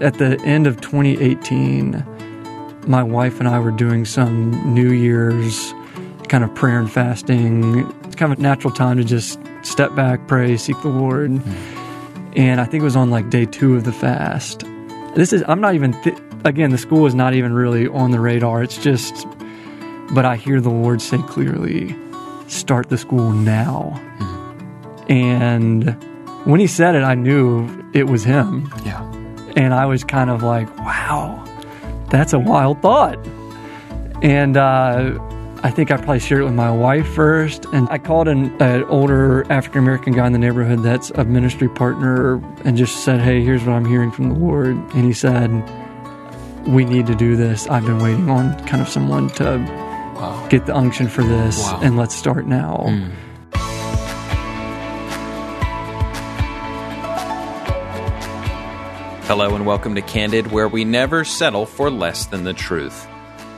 at the end of 2018, my wife and I were doing some New Year's kind of prayer and fasting. It's kind of a natural time to just step back, pray, seek the Lord. Mm-hmm. And I think it was on like day two of the fast. This is, I'm not even, th- again, the school is not even really on the radar. It's just, but I hear the Lord say clearly, start the school now. Mm-hmm. And when he said it, I knew it was him. Yeah. And I was kind of like, wow, that's a wild thought. And uh, I think I probably shared it with my wife first. And I called an, an older African American guy in the neighborhood that's a ministry partner and just said, hey, here's what I'm hearing from the Lord. And he said, we need to do this. I've been waiting on kind of someone to wow. get the unction for this, wow. and let's start now. Mm. Hello, and welcome to Candid, where we never settle for less than the truth.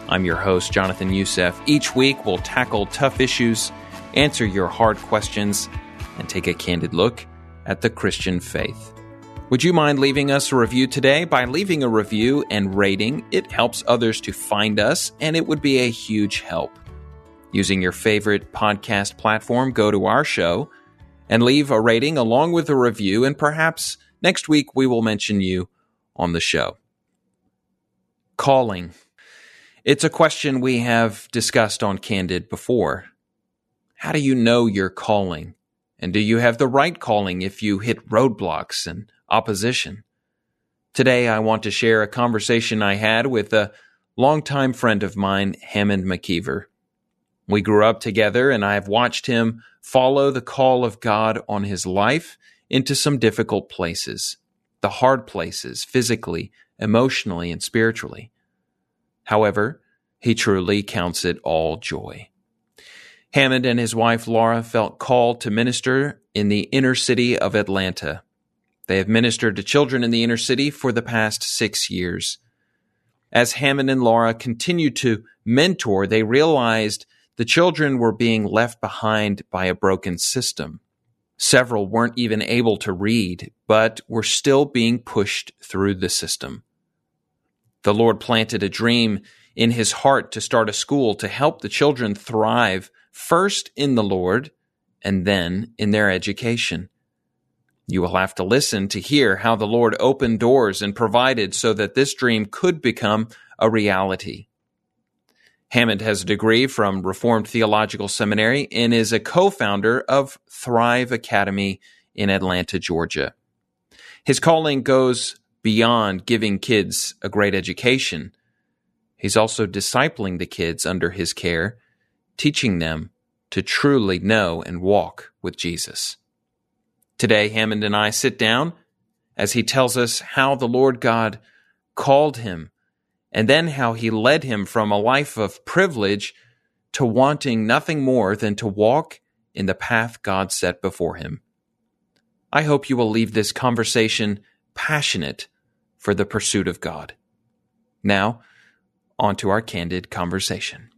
I'm your host, Jonathan Youssef. Each week, we'll tackle tough issues, answer your hard questions, and take a candid look at the Christian faith. Would you mind leaving us a review today? By leaving a review and rating, it helps others to find us, and it would be a huge help. Using your favorite podcast platform, go to our show and leave a rating along with a review, and perhaps Next week, we will mention you on the show. Calling. It's a question we have discussed on Candid before. How do you know you're calling? And do you have the right calling if you hit roadblocks and opposition? Today, I want to share a conversation I had with a longtime friend of mine, Hammond McKeever. We grew up together, and I have watched him follow the call of God on his life into some difficult places, the hard places, physically, emotionally, and spiritually. However, he truly counts it all joy. Hammond and his wife Laura felt called to minister in the inner city of Atlanta. They have ministered to children in the inner city for the past six years. As Hammond and Laura continued to mentor, they realized the children were being left behind by a broken system. Several weren't even able to read, but were still being pushed through the system. The Lord planted a dream in his heart to start a school to help the children thrive first in the Lord and then in their education. You will have to listen to hear how the Lord opened doors and provided so that this dream could become a reality. Hammond has a degree from Reformed Theological Seminary and is a co founder of Thrive Academy in Atlanta, Georgia. His calling goes beyond giving kids a great education. He's also discipling the kids under his care, teaching them to truly know and walk with Jesus. Today, Hammond and I sit down as he tells us how the Lord God called him and then how he led him from a life of privilege to wanting nothing more than to walk in the path God set before him. I hope you will leave this conversation passionate for the pursuit of God. Now, on to our candid conversation.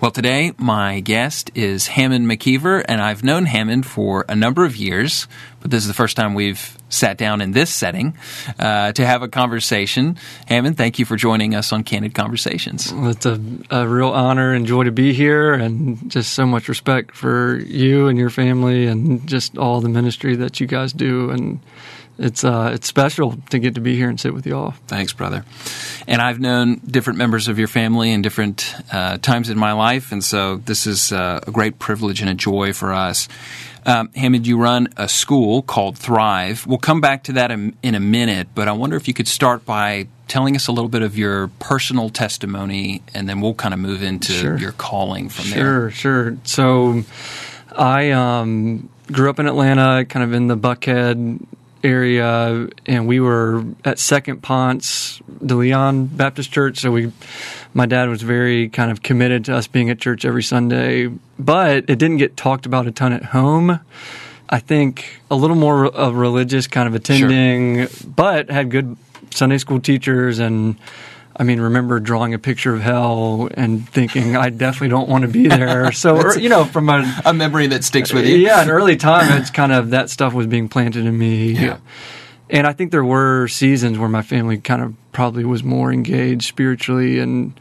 Well, today my guest is Hammond McKeever, and I've known Hammond for a number of years, but this is the first time we've sat down in this setting uh, to have a conversation. Hammond, thank you for joining us on Candid Conversations. Well, it's a, a real honor and joy to be here, and just so much respect for you and your family, and just all the ministry that you guys do, and it's uh, it's special to get to be here and sit with you all. Thanks, brother. And I've known different members of your family in different uh, times in my life, and so this is uh, a great privilege and a joy for us. Um, Hammond, you run a school called Thrive. We'll come back to that in, in a minute, but I wonder if you could start by telling us a little bit of your personal testimony, and then we'll kind of move into sure. your calling from sure, there. Sure, sure. So I um, grew up in Atlanta, kind of in the Buckhead area, and we were at Second Ponce de Leon Baptist Church. So we, my dad was very kind of committed to us being at church every Sunday, but it didn't get talked about a ton at home. I think a little more of religious kind of attending, sure. but had good Sunday school teachers and I mean, remember drawing a picture of hell and thinking, I definitely don't want to be there. So, you know, from a, a memory that sticks with you. Yeah, an early time, it's kind of that stuff was being planted in me. Yeah. and I think there were seasons where my family kind of probably was more engaged spiritually and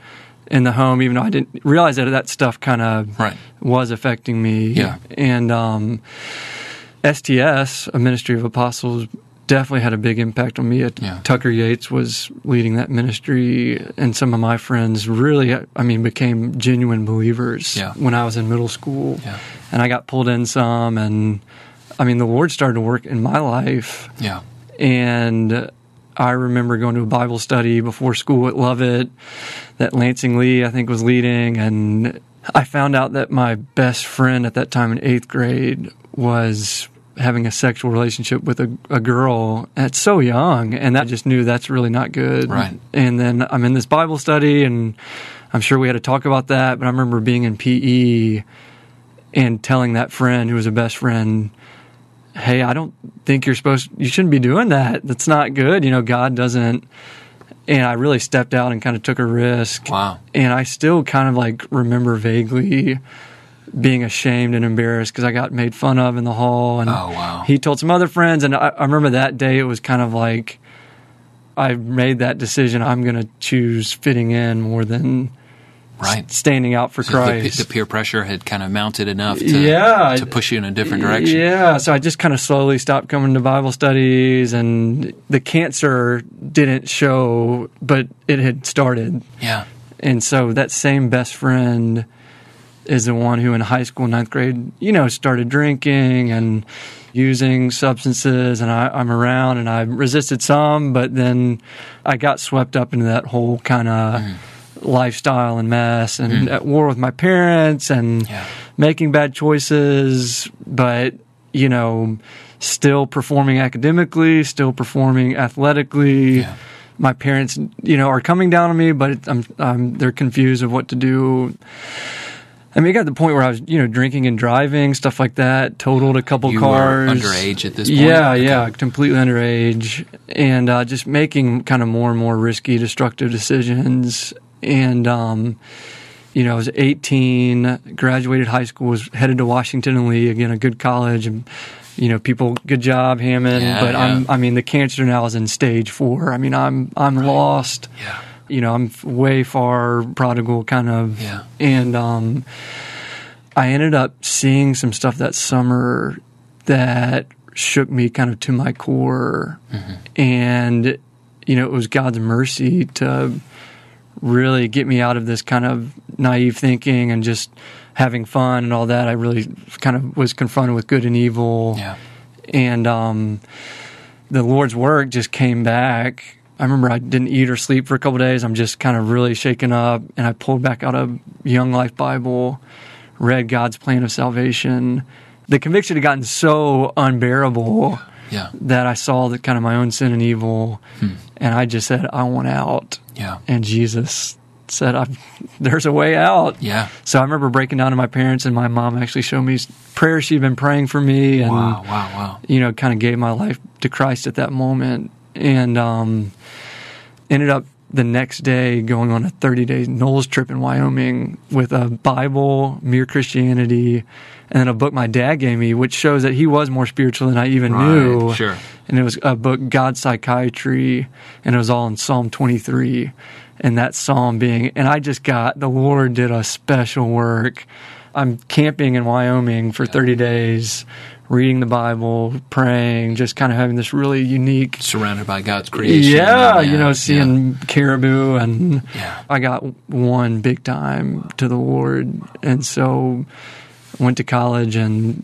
in the home, even though I didn't realize that that stuff kind of Right. was affecting me. Yeah. And um, STS, a Ministry of Apostles, definitely had a big impact on me. Yeah. Tucker Yates was leading that ministry, and some of my friends really, I mean, became genuine believers Yeah. when I was in middle school. Yeah. And I got pulled in some, and I mean, the Lord started to work in my life. Yeah. And I remember going to a Bible study before school at Lovett that Lansing Lee, I think, was leading. And I found out that my best friend at that time in eighth grade was having a sexual relationship with a, a girl at so young. And I just knew that's really not good. Right. And then I'm in this Bible study, and I'm sure we had to talk about that. But I remember being in PE and telling that friend who was a best friend, hey, I don't think you're supposed, you shouldn't be doing that. That's not good. You know, God doesn't. And I really stepped out and kind of took a risk. Wow. And I still kind of like remember vaguely being ashamed and embarrassed because I got made fun of in the hall. And Oh, wow. he told some other friends. And I, I remember that day it was kind of like I made that decision. I'm going to choose fitting in more than Right. standing out for So Christ. the peer pressure had kind of mounted enough to, Yeah. to push you in a different direction. Yeah, so I just kind of slowly stopped coming to Bible studies, and the cancer didn't show, but it had started. Yeah. And so that same best friend is the one who in high school, ninth grade, you know, started drinking and using substances. And I, I'm around and I resisted some, but then I got swept up into that whole kind of mm. Lifestyle and mess and at war with my parents and Yeah. making bad choices, but, you know, still performing academically, still performing athletically Yeah. my parents, you know, are coming down on me, but it, I'm, I'm, they're confused of what to do. I mean, it got to the point where I was, you know, drinking and driving, stuff like that. Totaled a couple You were cars. underage at this point? Yeah, Okay. yeah, completely underage, and uh, just making kind of more and more risky, destructive decisions. And um, you know, I was 18, graduated high school, was headed to Washington and Lee again, a good college, and you know, people, good job, Hammond. Yeah, but I'm. I mean, the cancer now is in stage four. I mean, I'm, I'm lost. Yeah. You know, I'm way far prodigal, kind of. Yeah. And um, I ended up seeing some stuff that summer that shook me kind of to my core, and you know, it was God's mercy to really get me out of this kind of naive thinking and just having fun and all that. I really kind of was confronted with good and evil. Yeah. And um, the Lord's work just came back. I remember I didn't eat or sleep for a couple days. I'm just kind of really shaken up. And I pulled back out a Young Life Bible, read God's plan of salvation. The conviction had gotten so unbearable Yeah. that I saw that kind of my own sin and evil. And I just said, I want out. Yeah. And Jesus said, I've, There's a way out. Yeah. So I remember breaking down to my parents, and my mom actually showed me prayers she'd been praying for me, and Wow. Wow. Wow. you know, kind of gave my life to Christ at that moment, and um, ended up the next day going on a 30 day NOLS trip in Wyoming with a Bible, Mere Christianity, and then a book my dad gave me, which shows that he was more spiritual than I even Right, knew. sure. And it was a book, God's Psychiatry, and it was all in Psalm 23. And that psalm being, and I just got, the Lord did a special work. I'm camping in Wyoming for 30 days, reading the Bible, praying, just kind of having this really unique Surrounded by God's creation. yeah, you know, yeah. seeing caribou, and Yeah. I got one big time to the Lord, and so went to college, and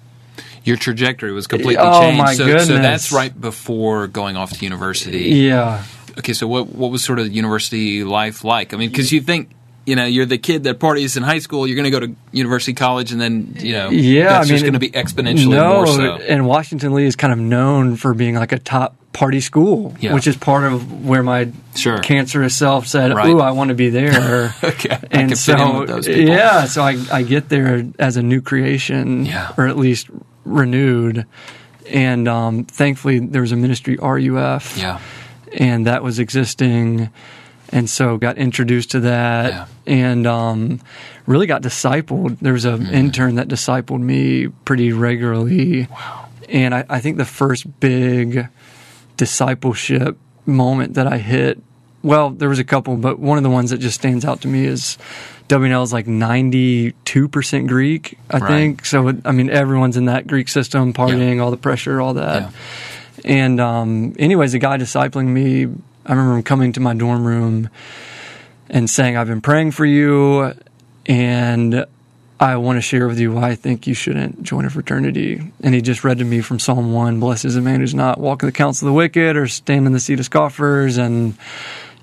your trajectory was completely Oh, changed. my so, so goodness. that's right before going off to university. yeah, Okay, so what what was sort of university life like? I mean, because you think you know you're the kid that parties in high school, you're going to go to university, college, and then you know yeah, that's I mean, just going to be exponentially no, more so. and Washington Lee is kind of known for being like a top party school, Yeah. which is part of where my Sure. cancerous self said, Right. "Ooh, I want to be there." Okay, and so fit in with those people. yeah, so I I get there as a new creation, Yeah. or at least renewed, and um, thankfully there was a ministry RUF, yeah, and that was existing, and so got introduced to that, Yeah. and um, really got discipled. There was an Mm-hmm. intern that discipled me pretty regularly, wow, and I, I think the first big discipleship moment that I hit. Well, there was a couple, but one of the ones that just stands out to me is WNL is like 92% Greek, I Right. think. So, I mean, everyone's in that Greek system, partying, all the pressure, all that. Yeah. And, um, anyways, the guy discipling me, I remember him coming to my dorm room and saying, I've been praying for you and I want to share with you why I think you shouldn't join a fraternity. And he just read to me from Psalm 1 Blessed is the man who's not walking the counsel of the wicked or stand in the seat of scoffers. And,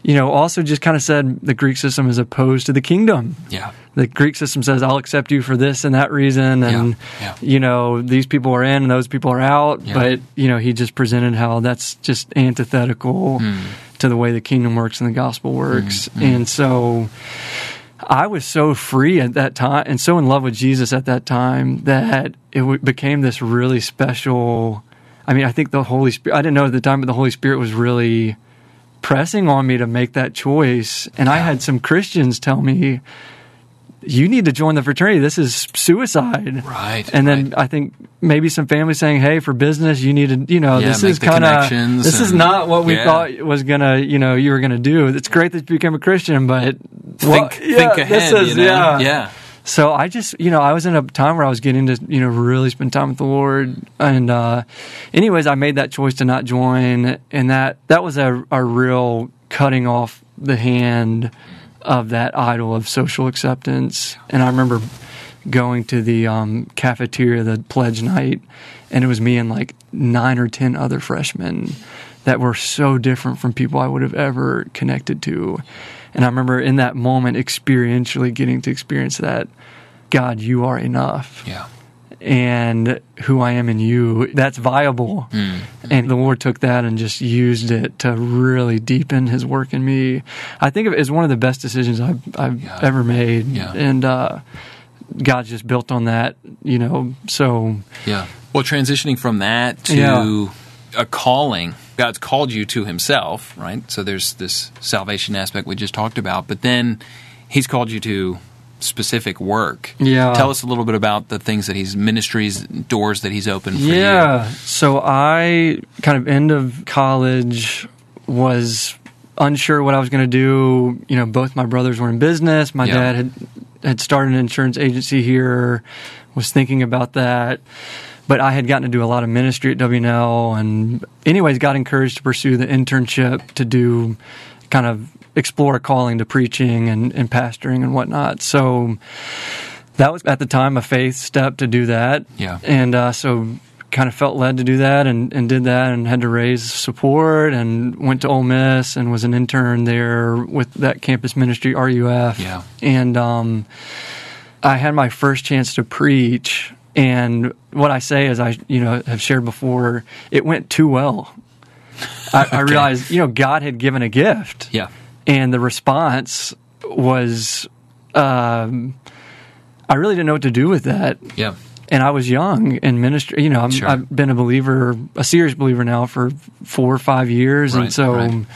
you know, also just kind of said the Greek system is opposed to the kingdom. Yeah. The Greek system says, I'll accept you for this and that reason. And, Yeah, yeah. you know, these people are in and those people are out. Yeah. But, you know, he just presented how that's just antithetical Hmm. To the way the kingdom works and the gospel works. Mm-hmm. Mm-hmm. And so I was so free at that time and so in love with Jesus at that time that it w- became this really special. I mean, I think the Holy Spirit, I didn't know at the time, but the Holy Spirit was really pressing on me to make that choice. And I had some Christians tell me, you need to join the fraternity. This is suicide. Right, And then right. I think maybe some families saying, "Hey, for business, you need to, you know, Yeah, this is kind of this is not what we yeah. thought was gonna, you know, you were gonna do. It's great that you became a Christian, but Think, well, think yeah, ahead. is- you know? yeah. Yeah. So I just, you know, I was in a time where I was getting to, you know, really spend time with the Lord. And, uh, anyways, I made that choice to not join. And that, that was a, a real cutting off the hand of that idol of social acceptance. And I remember going to the um, cafeteria, the pledge night, and it was me and like nine or 10 other freshmen that were so different from people I would have ever connected to. And I remember in that moment experientially getting to experience that God, you are enough. Yeah. And who I am in you, that's viable. And the Lord took that and just used it to really deepen his work in me. I think of it as one of the best decisions I've, I've Yeah. ever made. Yeah. And uh, God's just built on that, you know. So, Yeah. Well, transitioning from that to Yeah. a calling, God's called you to Himself, right? So there's this salvation aspect we just talked about, but then He's called you to specific work. Yeah. Tell us a little bit about the things that He's ministries, doors that He's opened for you. Yeah. So I kind of end of college was unsure what I was going to do. You know, both my brothers were in business. My Yeah. dad had had started an insurance agency here. Was thinking about that. But I had gotten to do a lot of ministry at WNL and anyways got encouraged to pursue the internship to do kind of explore a calling to preaching and, and pastoring and whatnot. So that was at the time a faith step to do that. Yeah. And uh, so kind of felt led to do that and, and did that and had to raise support and went to Ole Miss and was an intern there with that campus ministry, RUF. Yeah. And um, I had my first chance to preach. And what I say is, I you know have shared before, it went too well. I, I realized, you know, God had given a gift Yeah. And the response was um, I really didn't know what to do with that. Yeah. And I was young in ministry. You know, I'm, Sure. I've been a believer, a serious believer now for four or five years, Right, and so right.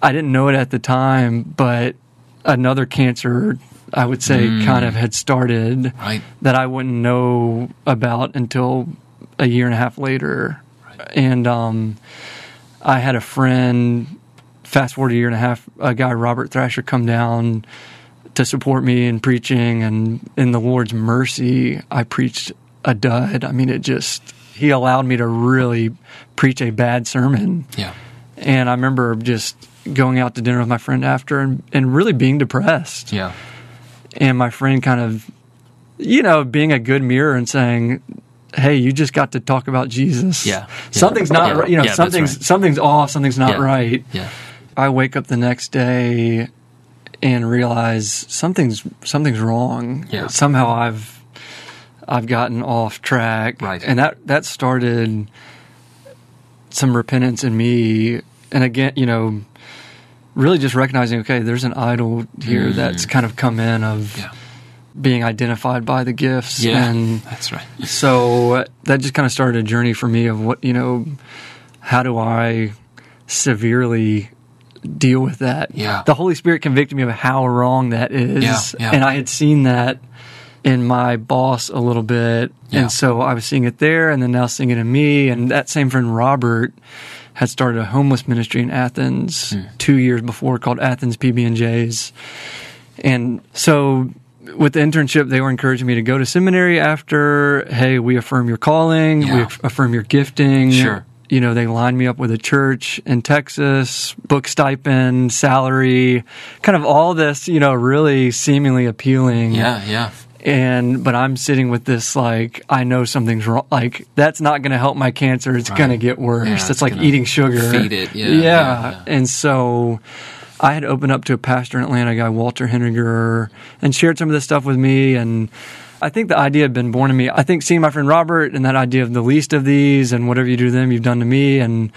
I didn't know it at the time. But another cancer, I would say, Mm. kind of had started Right. that I wouldn't know about until a year and a half later. And um, I had a friend, fast forward a year and a half, a guy, Robert Thrasher, come down to support me in preaching. And in the Lord's mercy, I preached a dud. I mean, it just, he allowed me to really preach a bad sermon. Yeah. And I remember just going out to dinner with my friend after and, and really being depressed Yeah. and my friend kind of you know being a good mirror and saying hey you just got to talk about jesus Yeah. something's not Yeah. right you know Yeah, something's right. something's off something's not Yeah. right Yeah. I wake up the next day and realize something's something's wrong Yeah. somehow i've i've gotten off track Right. and that that started some repentance in me and again you know really just recognizing okay there's an idol here that's kind of come in of Mm. Yeah. being identified by the gifts Yeah. and That's right. so that just kind of started a journey for me of what you know how do i severely deal with that Yeah. the holy spirit convicted me of how wrong that is Yeah, yeah. and i had seen that in my boss a little bit Yeah. and so i was seeing it there and then now seeing it in me and that same friend robert had started a homeless ministry in Athens hmm. two years before called Athens PB and J's, and so with the internship, they were encouraging me to go to seminary after. Hey, we affirm your calling, we Yeah. aff- affirm your gifting. Sure. You know, they lined me up with a church in Texas, book stipend, salary, kind of all this, you know, really seemingly appealing Yeah, yeah. and but I'm sitting with this like I know something's wrong. Like that's not going to help my cancer. It's going to get worse. Yeah, it's, it's like eating sugar. feed it. Yeah, yeah. yeah. And so I had opened up to a pastor in Atlanta, a guy Walter Henegar, and shared some of this stuff with me. And I think the idea had been born in me. I think seeing my friend Robert and that idea of the least of these and whatever you do to them, you've done to me, and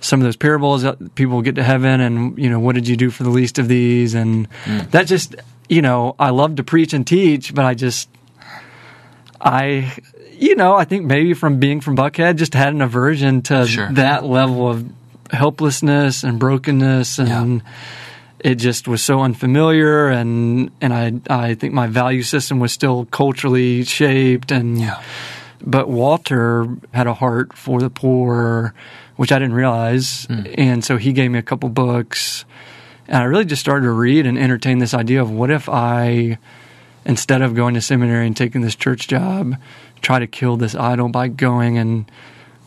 some of those parables that people get to heaven, and you know what did you do for the least of these, and Mm. that just you know I love to preach and teach, but I just I, you know, I think maybe from being from Buckhead, just had an aversion to Sure. that level of helplessness and brokenness, and it just was so unfamiliar. And and I I think my value system was still culturally shaped, and Yeah. but Walter had a heart for the poor, which I didn't realize, hmm. and so he gave me a couple books, and I really just started to read and entertain this idea of what if I instead of going to seminary and taking this church job, try to kill this idol by going and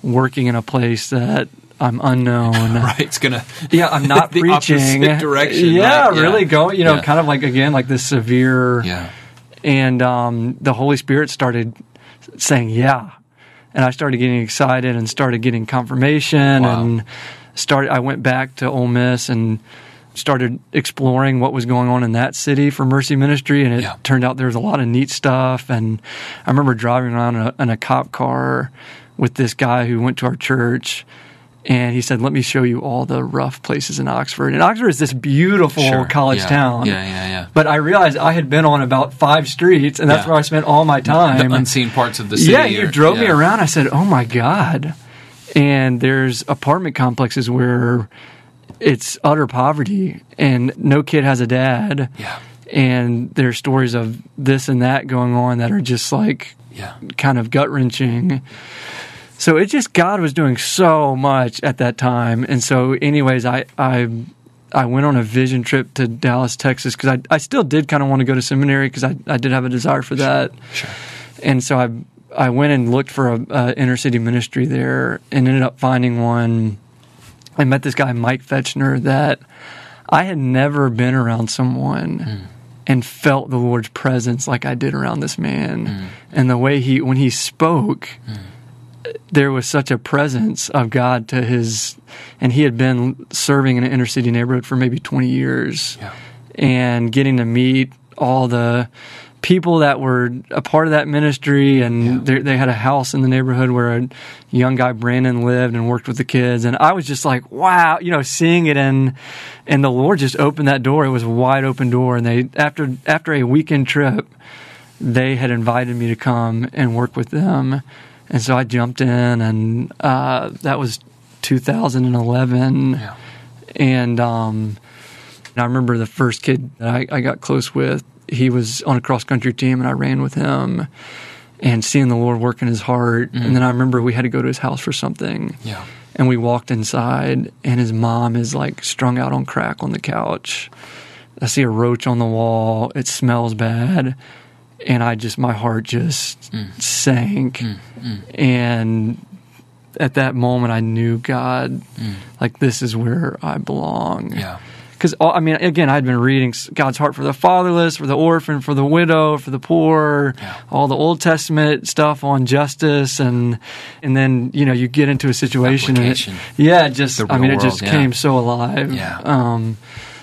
working in a place that I'm unknown. Right. It's gonna. Yeah, I'm not The preaching. opposite direction, Yeah, right? Yeah. really going. You know, Yeah. kind of like again, like this severe. Yeah. And um, the Holy Spirit started saying, "Yeah," and I started getting excited and started getting confirmation Wow. and started. I went back to Ole Miss and started exploring what was going on in that city for Mercy Ministry, and it Yeah. turned out there was a lot of neat stuff. And I remember driving around in a, in a cop car with this guy who went to our church. And he said, "Let me show you all the rough places in Oxford." And Oxford is this beautiful Sure. college Yeah. town. Yeah, yeah, yeah. But I realized I had been on about five streets, and that's Yeah. where I spent all my time. The unseen parts of the city. yeah, you drove me around. I said, "Oh my god!" And there's apartment complexes where it's utter poverty, and no kid has a dad. Yeah. And there's stories of this and that going on that are just like Yeah. kind of gut wrenching. So it just God was doing so much at that time, and so anyways, I I I went on a vision trip to Dallas, Texas, because I I still did kind of want to go to seminary because I I did have a desire for that, Sure. and so I I went and looked for a, a inner city ministry there, and ended up finding one. I met this guy Mike Fechner that I had never been around someone hmm. and felt the Lord's presence like I did around this man. Hmm. And the way he, when he spoke, hmm. There was such a presence of God to his, and he had been serving in an inner city neighborhood for maybe 20 years. Yeah. and getting to meet all the people that were a part of that ministry and they, they had a house in the neighborhood where a young guy brandon lived and worked with the kids. And i was just like wow you know seeing it and and the lord just opened that door. It was a wide open door. And they after after a weekend trip they had invited me to come and work with them and so i jumped in and uh, that was 2011 Yeah. and um, and I remember the first kid that I, I got close with. He was on a cross country team, and I ran with him, and seeing the Lord work in his heart. And then I remember we had to go to his house for something, Yeah. and we walked inside, and his mom is like strung out on crack on the couch. I see a roach on the wall. It smells bad, and I just my heart just sank, and at that moment I knew God, like this is where I belong Yeah. because I mean, again, I'd been reading God's heart for the fatherless, for the orphan, for the widow, for the poor, Yeah. all the Old Testament stuff on justice, and and then you know you get into a situation, and it, yeah, it just I mean, real it just yeah. came so alive. Yeah. Um,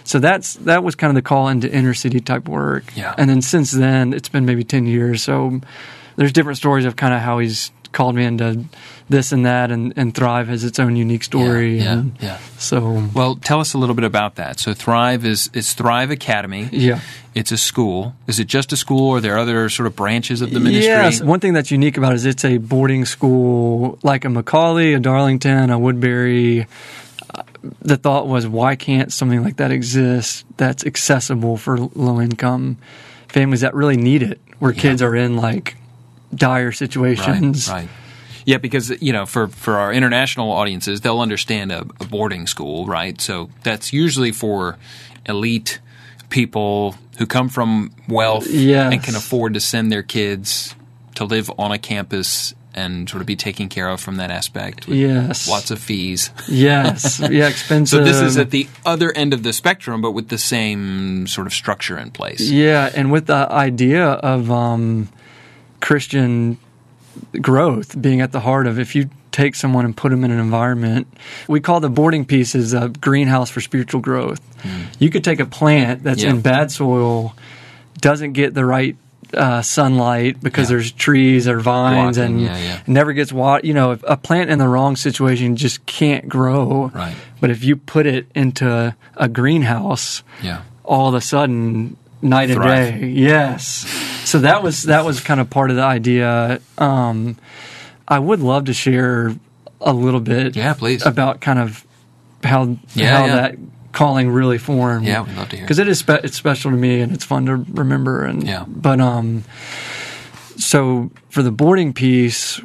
so that's that was kind of the call into inner city type work. Yeah. And then since then, it's been maybe ten years. So there's different stories of kind of how he's called me into this and that, and, and Thrive has its own unique story. Yeah. and yeah. So Well, tell us a little bit about that. So Thrive is is Thrive Academy. yeah. It's a school. Is it just a school, or are there other sort of branches of the ministry? Yes. One thing that's unique about it is it's a boarding school like a McCallie, a Darlington, a Woodberry. The thought was, why can't something like that exist that's accessible for low income families that really need it, where kids are in like dire Right, situations? right. Yeah, because you know, for for our international audiences, they'll understand a, a boarding school, right? So that's usually for elite people who come from wealth Yes. and can afford to send their kids to live on a campus and sort of be taken care of from that aspect. with Yes. Lots of fees. Yes. Yeah. Expensive. So this is at the other end of the spectrum, but with the same sort of structure in place. Yeah, and with the idea of um, Christian growth being at the heart of if you take someone and put them in an environment, we call the boarding pieces a greenhouse for spiritual growth. You could take a plant that's. Yeah. in bad soil, doesn't get the right uh, sunlight because Yeah. there's trees or vines Blocking, and yeah, yeah. never gets water. You know, if a plant in the wrong situation just can't grow. Right. But if you put it into a greenhouse, Yeah. all of a sudden night and day. Yes. So that was that was kind of part of the idea. Um, I would love to share a little bit Yeah, please. about kind of how Yeah, how that calling really formed. Yeah, we'd love to hear. Because it is spe- it's special to me and it's fun to remember and Yeah. but um so for the boarding piece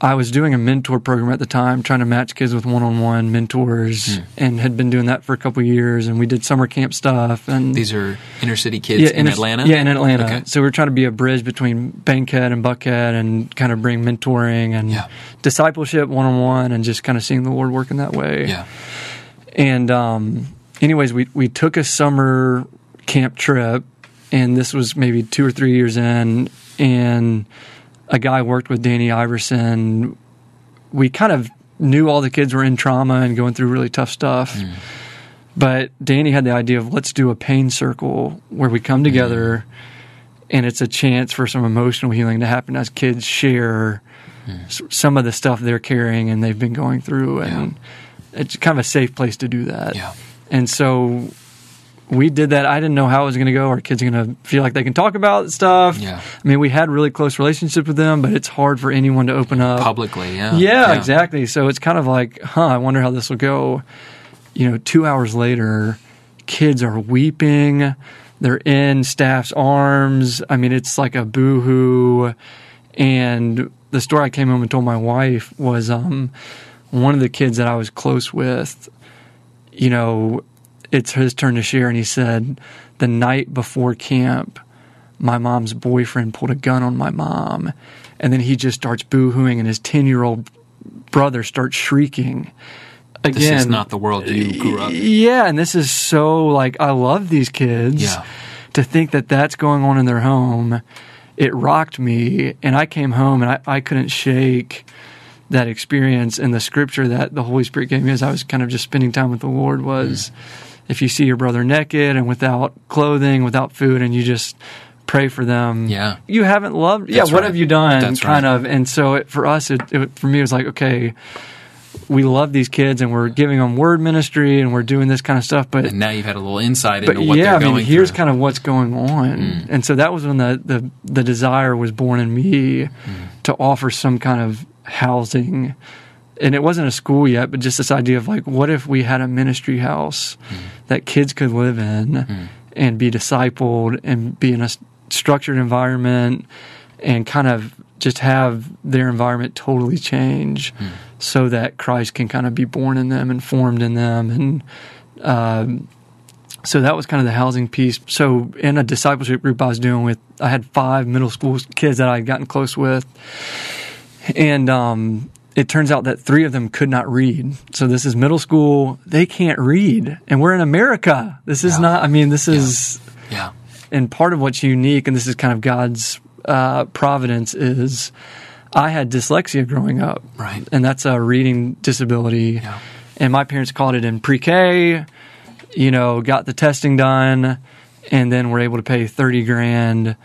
I was doing a mentor program at the time trying to match kids with one-on-one mentors Hmm. and had been doing that for a couple of years and we did summer camp stuff and These are inner city kids in inner- Atlanta? Yeah, in Atlanta. Okay. So we're trying to be a bridge between Bankhead and Buckhead and kind of bring mentoring and Yeah. discipleship one on one and just kind of seeing the Lord work in that way. Yeah. And um, anyways, we we took a summer camp trip, and this was maybe two or three years in, and a guy worked with Danny Iverson. We kind of knew all the kids were in trauma and going through really tough stuff. Mm. But Danny had the idea of let's do a pain circle where we come together and it's a chance for some emotional healing to happen as kids share s- some of the stuff they're carrying and they've been going through and it's kind of a safe place to do that. Yeah. And so we did that. I didn't know how it was going to go. Our kids are going to feel like they can talk about stuff. Yeah. I mean, we had really close relationships with them, but it's hard for anyone to open up Publicly, yeah. yeah, exactly. So it's kind of like, huh, I wonder how this will go. You know, two hours later, kids are weeping. They're in staff's arms. I mean, it's like a boo hoo. And the story I came home and told my wife was um, one of the kids that I was close with, you know, it's his turn to share. And he said, the night before camp, my mom's boyfriend pulled a gun on my mom. And then he just starts boo hooing, and his 10 year old brother starts shrieking. Again, This is not the world you grew up in. yeah, and this is so like I love these kids. Yeah. To think that that's going on in their home, it rocked me, and I came home and I, I couldn't shake that experience and the scripture that the Holy Spirit gave me as I was kind of just spending time with the Lord was, mm. if you see your brother naked and without clothing, without food, and you just pray for them, Yeah. you haven't loved. That's yeah, what right. have you done? That's kind right. of, and so it, for us, it, it for me, it was like okay we love these kids and we're giving them word ministry and we're doing this kind of stuff. But And now you've had a little insight into what yeah, they're I mean, going here's through. kind of what's going on, mm. and so that was when the the the desire was born in me mm. to offer some kind of housing. And it wasn't a school yet, but just this idea of like, what if we had a ministry house mm. that kids could live in and be discipled and be in a structured environment and kind of just have their environment totally change so that Christ can kind of be born in them and formed in them. And um, so that was kind of the housing piece. So in a discipleship group I was doing with, I had five middle school kids that I had gotten close with. And um, it turns out that three of them could not read. So this is middle school. They can't read. And we're in America. This is Yeah. not, I mean, this is, yeah. and part of what's unique, and this is kind of God's uh, providence, is I had dyslexia growing up. Right. And that's a reading disability. Yeah. And my parents caught it in pre K, you know, got the testing done, and then were able to pay 30 grand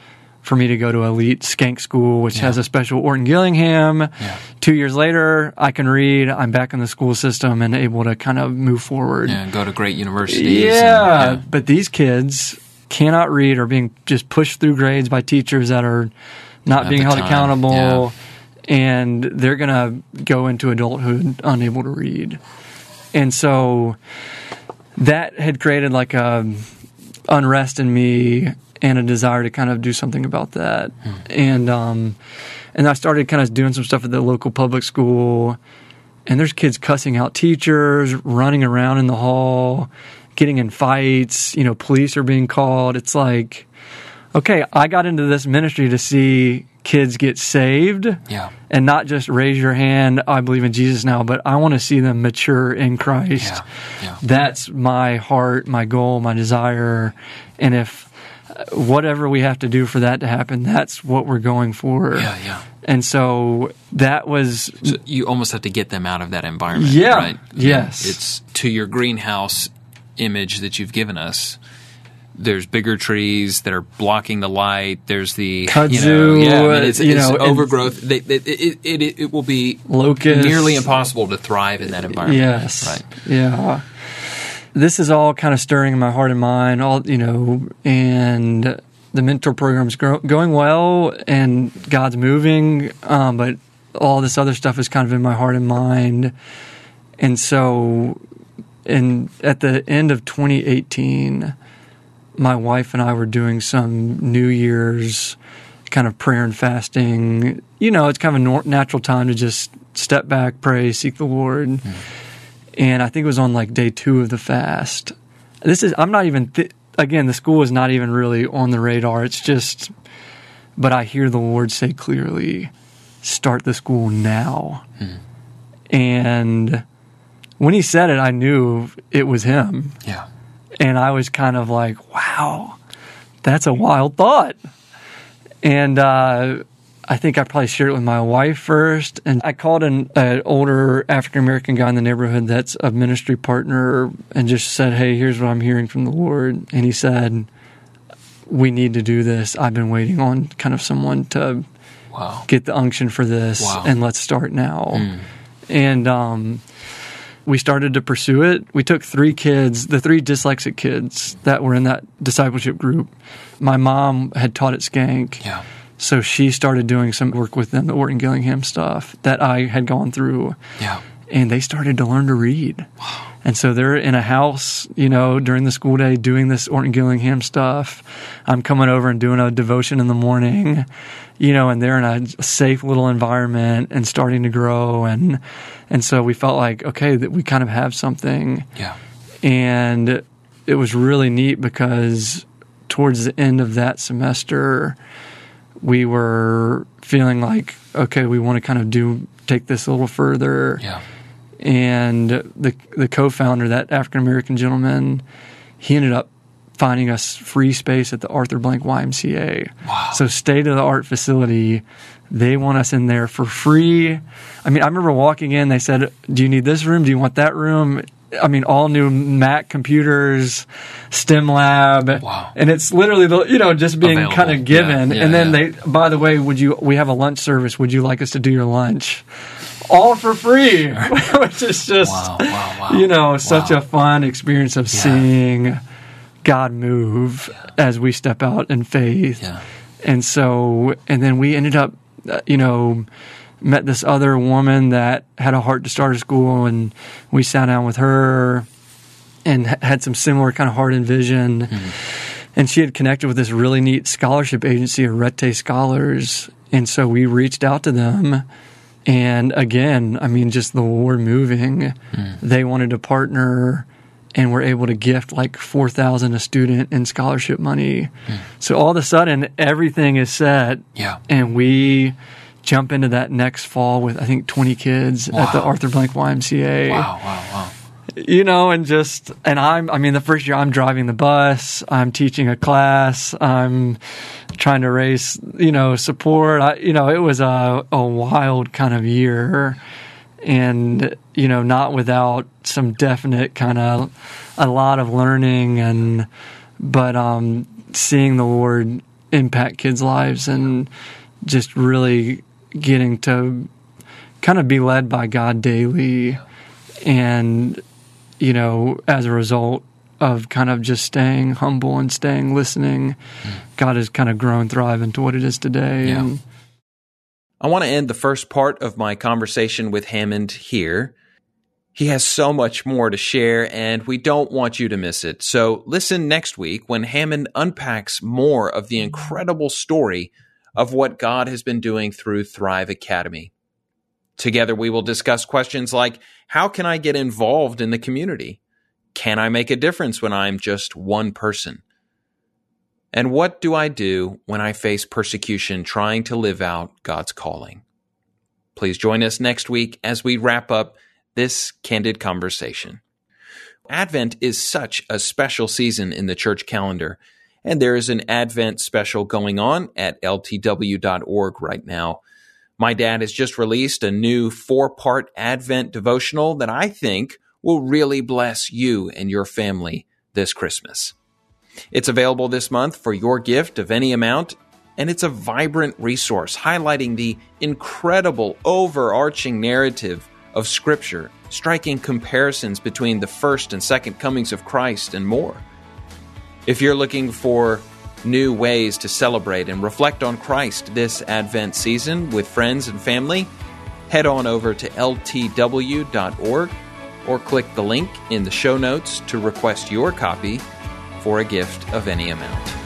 for me to go to elite Schenck school, which has a special Orton Gillingham. Yeah. Two years later, I can read. I'm back in the school system and able to kind of move forward. Yeah, go to great universities. and- Yeah, but these kids cannot read or being just pushed through grades by teachers that are not At being held time, accountable, and they're gonna go into adulthood unable to read, and so that had created like a unrest in me and a desire to kind of do something about that, Hmm. and um, And I started kind of doing some stuff at the local public school. And there's kids cussing out teachers, running around in the hall, getting in fights. You know, police are being called. It's like, okay, I got into this ministry to see kids get saved Yeah. and not just raise your hand, I believe in Jesus now, but I want to see them mature in Christ. Yeah. Yeah. That's my heart, my goal, my desire. And if uh, whatever we have to do for that to happen, that's what we're going for. Yeah. Yeah. And so that was So you almost have to get them out of that environment. Yeah. Right? Yes. It's to your greenhouse image that you've given us. There's bigger trees that are blocking the light. There's the you know, Kudzu, yeah, I mean, it's, you it's know, overgrowth. They, they, it, it, it, it will be Locusts. nearly impossible to thrive in that environment. Yes. right. Yeah. This is all kind of stirring in my heart and mind, all, you know, and the mentor program's gro- going well and God's moving, um, but all this other stuff is kind of in my heart and mind. And so, in at the end of 2018, my wife and I were doing some New Year's kind of prayer and fasting. You know, it's kind of a natural time to just step back, pray, seek the Lord. Mm-hmm. And I think it was on like day two of the fast. This is, I'm not even, th- again, the school is not even really on the radar. It's just, but I hear the Lord say clearly, start the school now. Hmm. And when he said it, I knew it was him Yeah. and I was kind of like, "Wow, that's a wild thought." And uh, I think I probably shared it with my wife first, and I called an, an older African American guy in the neighborhood that's a ministry partner, and just said, "Hey, here's what I'm hearing from the Lord." And he said, "We need to do this. I've been waiting on kind of someone to Wow. get the unction for this Wow. and let's start now. And um, we started to pursue it. We took three kids, the three dyslexic kids that were in that discipleship group. My mom had taught at Schenck. Yeah. So she started doing some work with them, the Orton Gillingham stuff that I had gone through. Yeah. And they started to learn to read. And so they're in a house, you know, during the school day doing this Orton Gillingham stuff. I'm coming over and doing a devotion in the morning, you know, and they're in a safe little environment and starting to grow. And, and so we felt like, okay, that we kind of have something. Yeah. And it was really neat because towards the end of that semester, we were feeling like, okay, we want to kind of do, take this a little further Yeah. And the the co-founder, that African American gentleman, he ended up finding us free space at the Arthur Blank YMCA. Wow. So state of the art facility. They want us in there for free. I mean, I remember walking in. They said, "Do you need this room? Do you want that room?" I mean, all new Mac computers, STEM lab, Wow. and it's literally the you know just being kind of given. Yeah, yeah, and then yeah. they, by the way, would you? We have a lunch service. Would you like us to do your lunch? All for free, which is just Wow. Wow. Wow. you know such a fun experience of Yeah. seeing God move as we step out in faith. Yeah. And so, and then we ended up, uh, you know, met this other woman that had a heart to start a school, and we sat down with her and had some similar kind of heart and vision. And she had connected with this really neat scholarship agency, Arete Scholars. And so we reached out to them. And again, I mean, just the Lord moving. Hmm. They wanted to partner and were able to gift like 4000 a student in scholarship money. Hmm. So all of a sudden, everything is set Yeah. and we jump into that next fall with I think 20 kids at the Arthur Blank YMCA. Wow. Wow. Wow. You know, and just and I'm I mean the first year I'm driving the bus, I'm teaching a class, I'm trying to raise, you know, support. I you know, it was a a wild kind of year and you know, not without some definite kind of a lot of learning and but um seeing the Lord impact kids' lives and just really getting to kind of be led by God daily and you know as a result of kind of just staying humble and staying listening hmm. God has kind of grown thrive into what it is today Yeah. and I want to end the first part of my conversation with Hammond here. He has so much more to share, and we don't want you to miss it. So listen next week when Hammond unpacks more of the incredible story of what God has been doing through Thrive Academy. Together, we will discuss questions like How can I get involved in the community? Can I make a difference when I'm just one person? And what do I do when I face persecution trying to live out God's calling? Please join us next week as we wrap up this candid conversation. Advent is such a special season in the church calendar, and there is an Advent special going on at ltw.org right now. My dad has just released a new four part Advent devotional that I think will really bless you and your family this Christmas. It's available this month for your gift of any amount, and it's a vibrant resource highlighting the incredible overarching narrative of Scripture, striking comparisons between the first and second comings of Christ, and more. If you're looking for new ways to celebrate and reflect on Christ this Advent season with friends and family, head on over to ltw.org or click the link in the show notes to request your copy for a gift of any amount.